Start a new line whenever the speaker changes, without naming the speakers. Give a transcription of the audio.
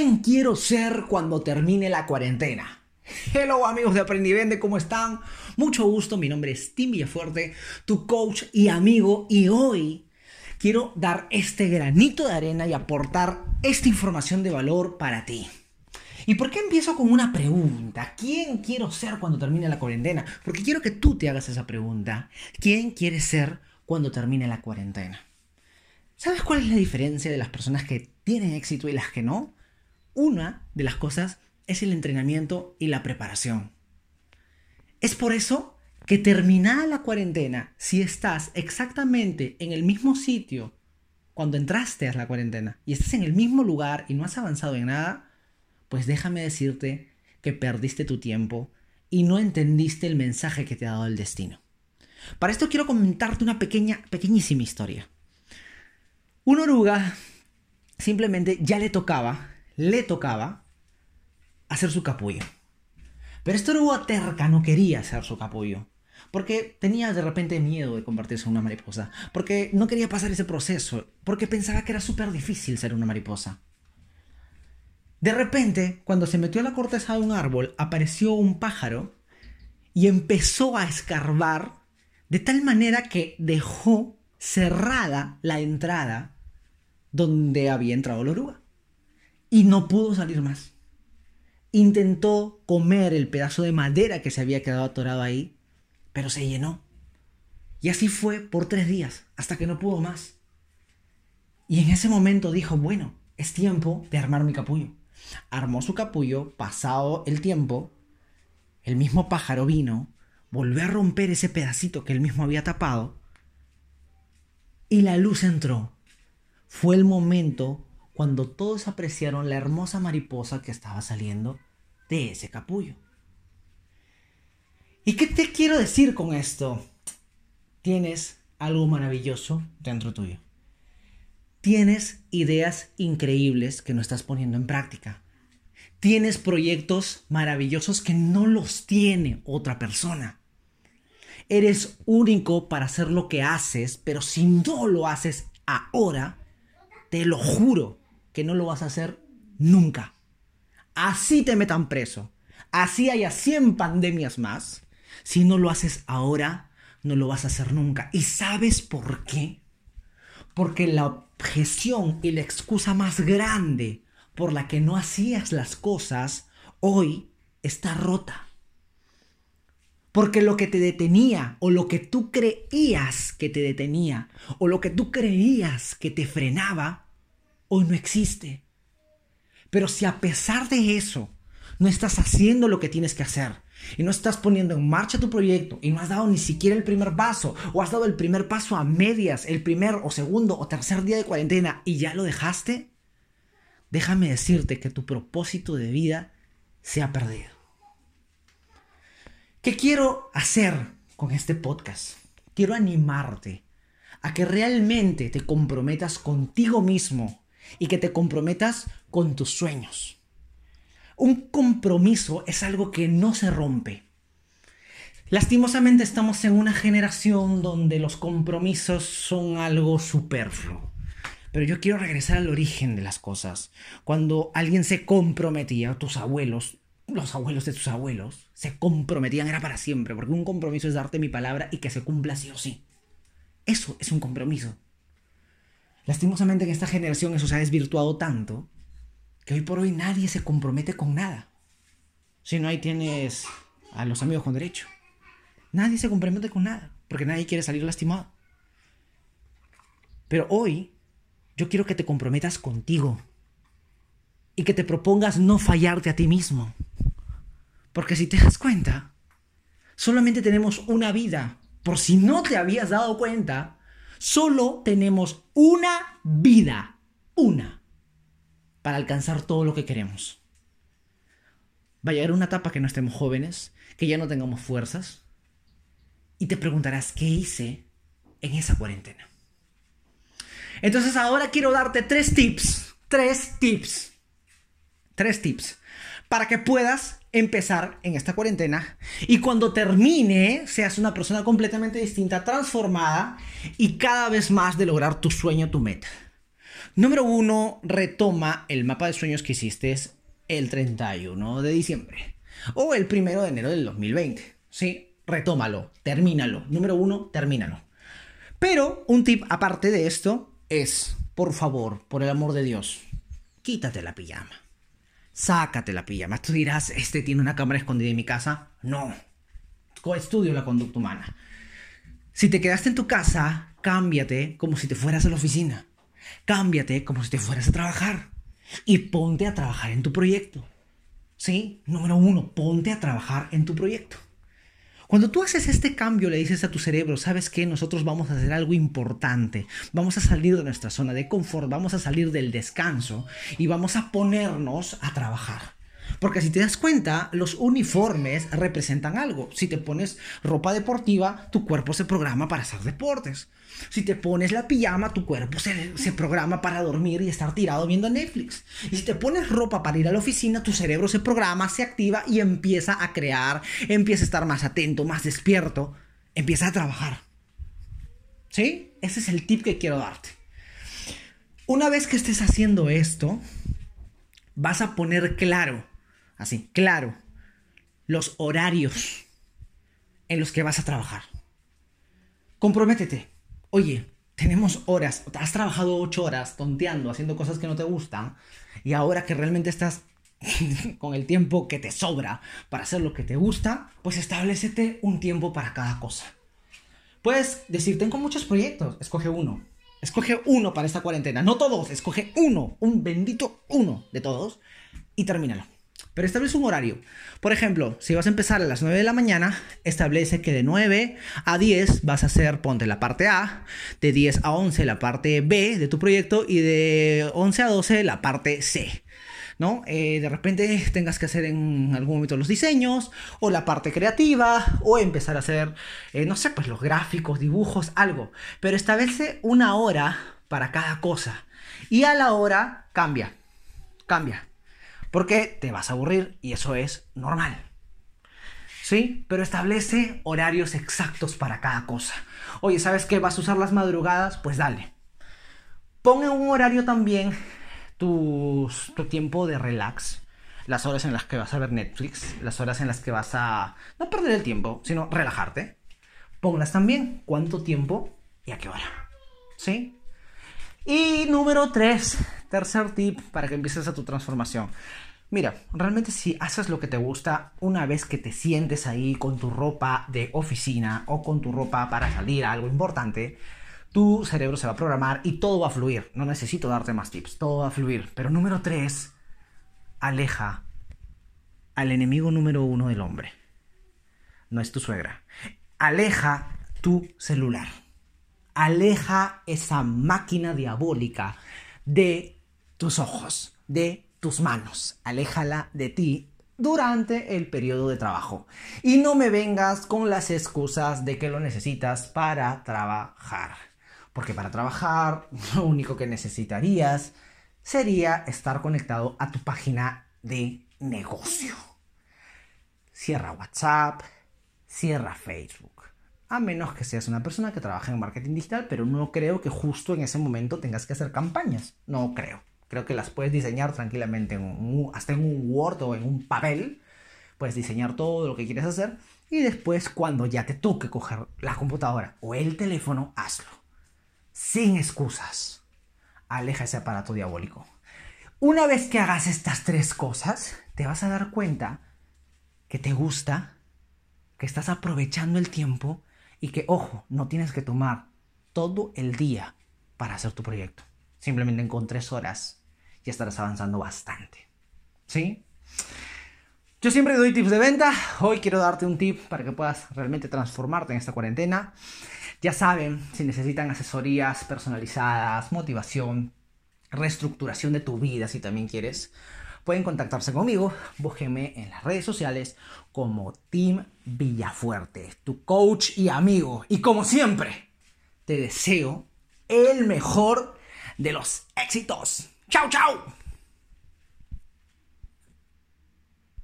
¿Quién quiero ser cuando termine la cuarentena? Hello amigos de Aprendivende, ¿cómo están? Mucho gusto, mi nombre es Tim Villafuerte, tu coach y amigo, y hoy quiero dar este granito de arena y aportar esta información de valor para ti. ¿Y por qué empiezo con una pregunta? ¿Quién quiero ser cuando termine la cuarentena? Porque quiero que tú te hagas esa pregunta. ¿Quién quieres ser cuando termine la cuarentena? ¿Sabes cuál es la diferencia de las personas que tienen éxito y las que no? Una de las cosas es el entrenamiento y la preparación. Es por eso que terminada la cuarentena, si estás exactamente en el mismo sitio cuando entraste a la cuarentena y estás en el mismo lugar y no has avanzado en nada, pues déjame decirte que perdiste tu tiempo y no entendiste el mensaje que te ha dado el destino. Para esto quiero comentarte una pequeña, pequeñísima historia. Una oruga simplemente ya le tocaba le tocaba hacer su capullo. Pero esta oruga terca no quería hacer su capullo. Porque tenía de repente miedo de convertirse en una mariposa. Porque no quería pasar ese proceso. Porque pensaba que era súper difícil ser una mariposa. De repente, cuando se metió a la corteza de un árbol, apareció un pájaro y empezó a escarbar de tal manera que dejó cerrada la entrada donde había entrado la oruga y no pudo salir más. Intentó comer el pedazo de madera que se había quedado atorado ahí, pero se llenó. Y así fue por tres días, hasta que no pudo más. Y en ese momento dijo, bueno, es tiempo de armar mi capullo. Armó su capullo, pasado el tiempo, el mismo pájaro vino, volvió a romper ese pedacito que él mismo había tapado, y la luz entró. Fue el momento cuando todos apreciaron la hermosa mariposa que estaba saliendo de ese capullo. ¿Y qué te quiero decir con esto? Tienes algo maravilloso dentro tuyo. Tienes ideas increíbles que no estás poniendo en práctica. Tienes proyectos maravillosos que no los tiene otra persona. Eres único para hacer lo que haces, pero si no lo haces ahora, te lo juro que no lo vas a hacer nunca. Así te metan preso. Así haya 100 pandemias más. Si no lo haces ahora, no lo vas a hacer nunca. ¿Y sabes por qué? Porque la objeción y la excusa más grande por la que no hacías las cosas hoy está rota. Porque lo que te detenía o lo que tú creías que te detenía o lo que tú creías que te frenaba hoy no existe. Pero si a pesar de eso no estás haciendo lo que tienes que hacer y no estás poniendo en marcha tu proyecto y no has dado ni siquiera el primer paso o has dado el primer paso a medias, el primer o segundo o tercer día de cuarentena y ya lo dejaste, déjame decirte que tu propósito de vida se ha perdido. ¿Qué quiero hacer con este podcast? Quiero animarte a que realmente te comprometas contigo mismo y que te comprometas con tus sueños. Un compromiso es algo que no se rompe. Lastimosamente estamos en una generación donde los compromisos son algo superfluo. Pero yo quiero regresar al origen de las cosas. Cuando alguien se comprometía, tus abuelos, los abuelos de tus abuelos, se comprometían, era para siempre, porque un compromiso es darte mi palabra y que se cumpla sí o sí. Eso es un compromiso. Lastimosamente en esta generación eso se ha desvirtuado tanto que hoy por hoy nadie se compromete con nada. Si no, ahí tienes a los amigos con derecho. Nadie se compromete con nada, porque nadie quiere salir lastimado. Pero hoy yo quiero que te comprometas contigo y que te propongas no fallarte a ti mismo. Porque si te das cuenta, solamente tenemos una vida. Por si no te habías dado cuenta, Solo tenemos una vida, una, para alcanzar todo lo que queremos. Va a llegar una etapa que no estemos jóvenes, que ya no tengamos fuerzas, y te preguntarás, ¿qué hice en esa cuarentena? Entonces ahora quiero darte tres tips, tres tips, tres tips, para que puedas empezar en esta cuarentena y cuando termine seas una persona completamente distinta, transformada y cada vez más de lograr tu sueño, tu meta. Número uno, retoma el mapa de sueños que hiciste el 31 de diciembre o el primero de enero del 2020. Sí, retómalo, termínalo. Número uno, termínalo. Pero un tip aparte de esto es, por favor, por el amor de Dios, quítate la pijama. Sácate la pijama. Tú dirás, este tiene una cámara escondida en mi casa. No. Estudio la conducta humana. Si te quedaste en tu casa, cámbiate como si te fueras a la oficina. Cámbiate como si te fueras a trabajar. Y ponte a trabajar en tu proyecto. ¿Sí? Número uno, ponte a trabajar en tu proyecto. Cuando tú haces este cambio, le dices a tu cerebro, ¿sabes qué? Nosotros vamos a hacer algo importante. Vamos a salir de nuestra zona de confort, vamos a salir del descanso y vamos a ponernos a trabajar. Porque si te das cuenta, los uniformes representan algo. Si te pones ropa deportiva, tu cuerpo se programa para hacer deportes. Si te pones la pijama, tu cuerpo se, se, programa para dormir y estar tirado viendo Netflix. Y si te pones ropa para ir a la oficina, tu cerebro se programa, se activa y empieza a crear, empieza a estar más atento, más despierto, empieza a trabajar. ¿Sí? Ese es el tip que quiero darte. Una vez que estés haciendo esto, vas a poner claro Así, claro, los horarios en los que vas a trabajar. Comprométete. Oye, tenemos horas, has trabajado ocho horas tonteando, haciendo cosas que no te gustan, y ahora que realmente estás con el tiempo que te sobra para hacer lo que te gusta, pues establecete un tiempo para cada cosa. Puedes decir, tengo muchos proyectos, escoge uno. Escoge uno para esta cuarentena, no todos, escoge uno, un bendito uno de todos, y termínalo. Pero establece un horario. Por ejemplo, si vas a empezar a las 9 de la mañana, establece que de 9 a 10 vas a hacer, ponte la parte A, de 10 a 11 la parte B de tu proyecto y de 11 a 12 la parte C. ¿no? Eh, de repente tengas que hacer en algún momento los diseños o la parte creativa o empezar a hacer, eh, no sé, pues los gráficos, dibujos, algo. Pero establece una hora para cada cosa y a la hora cambia, cambia. Porque te vas a aburrir y eso es normal. ¿Sí? Pero establece horarios exactos para cada cosa. Oye, ¿sabes qué? ¿Vas a usar las madrugadas? Pues dale. Pon en un horario también tu, tiempo de relax. Las horas en las que vas a ver Netflix. Las horas en las que vas a no perder el tiempo, sino relajarte. Ponlas también. ¿Cuánto tiempo y a qué hora? ¿Sí? Y número 3, tercer tip para que empieces a tu transformación. Mira, realmente si haces lo que te gusta, una vez que te sientes ahí con tu ropa de oficina o con tu ropa para salir a algo importante, tu cerebro se va a programar y todo va a fluir. No necesito darte más tips, todo va a fluir. Pero número 3, aleja al enemigo número uno del hombre. No es tu suegra. Aleja tu celular aleja esa máquina diabólica de tus ojos, de tus manos. Aléjala de ti durante el periodo de trabajo. Y no me vengas con las excusas de que lo necesitas para trabajar. Porque para trabajar lo único que necesitarías sería estar conectado a tu página de negocio. Cierra WhatsApp, cierra Facebook a menos que seas una persona que trabaja en marketing digital, pero no creo que justo en ese momento tengas que hacer campañas. No creo. Creo que las puedes diseñar tranquilamente, hasta en un Word o en un papel. Puedes diseñar todo lo que quieres hacer y después cuando ya te toque coger la computadora o el teléfono, hazlo. Sin excusas. Aleja ese aparato diabólico. Una vez que hagas estas tres cosas, te vas a dar cuenta que te gusta, que estás aprovechando el tiempo y que, ojo, no tienes que tomar todo el día para hacer tu proyecto. Simplemente en tres horas ya estarás avanzando bastante. ¿Sí? Yo siempre doy tips de venta. Hoy quiero darte un tip para que puedas realmente transformarte en esta cuarentena. Ya saben, si necesitan asesorías personalizadas, motivación, reestructuración de tu vida, si también quieres, pueden contactarse conmigo. Búsquenme en las redes sociales como Team Villafuerte, tu coach y amigo. Y como siempre, te deseo el mejor de los éxitos. ¡Chao, chao!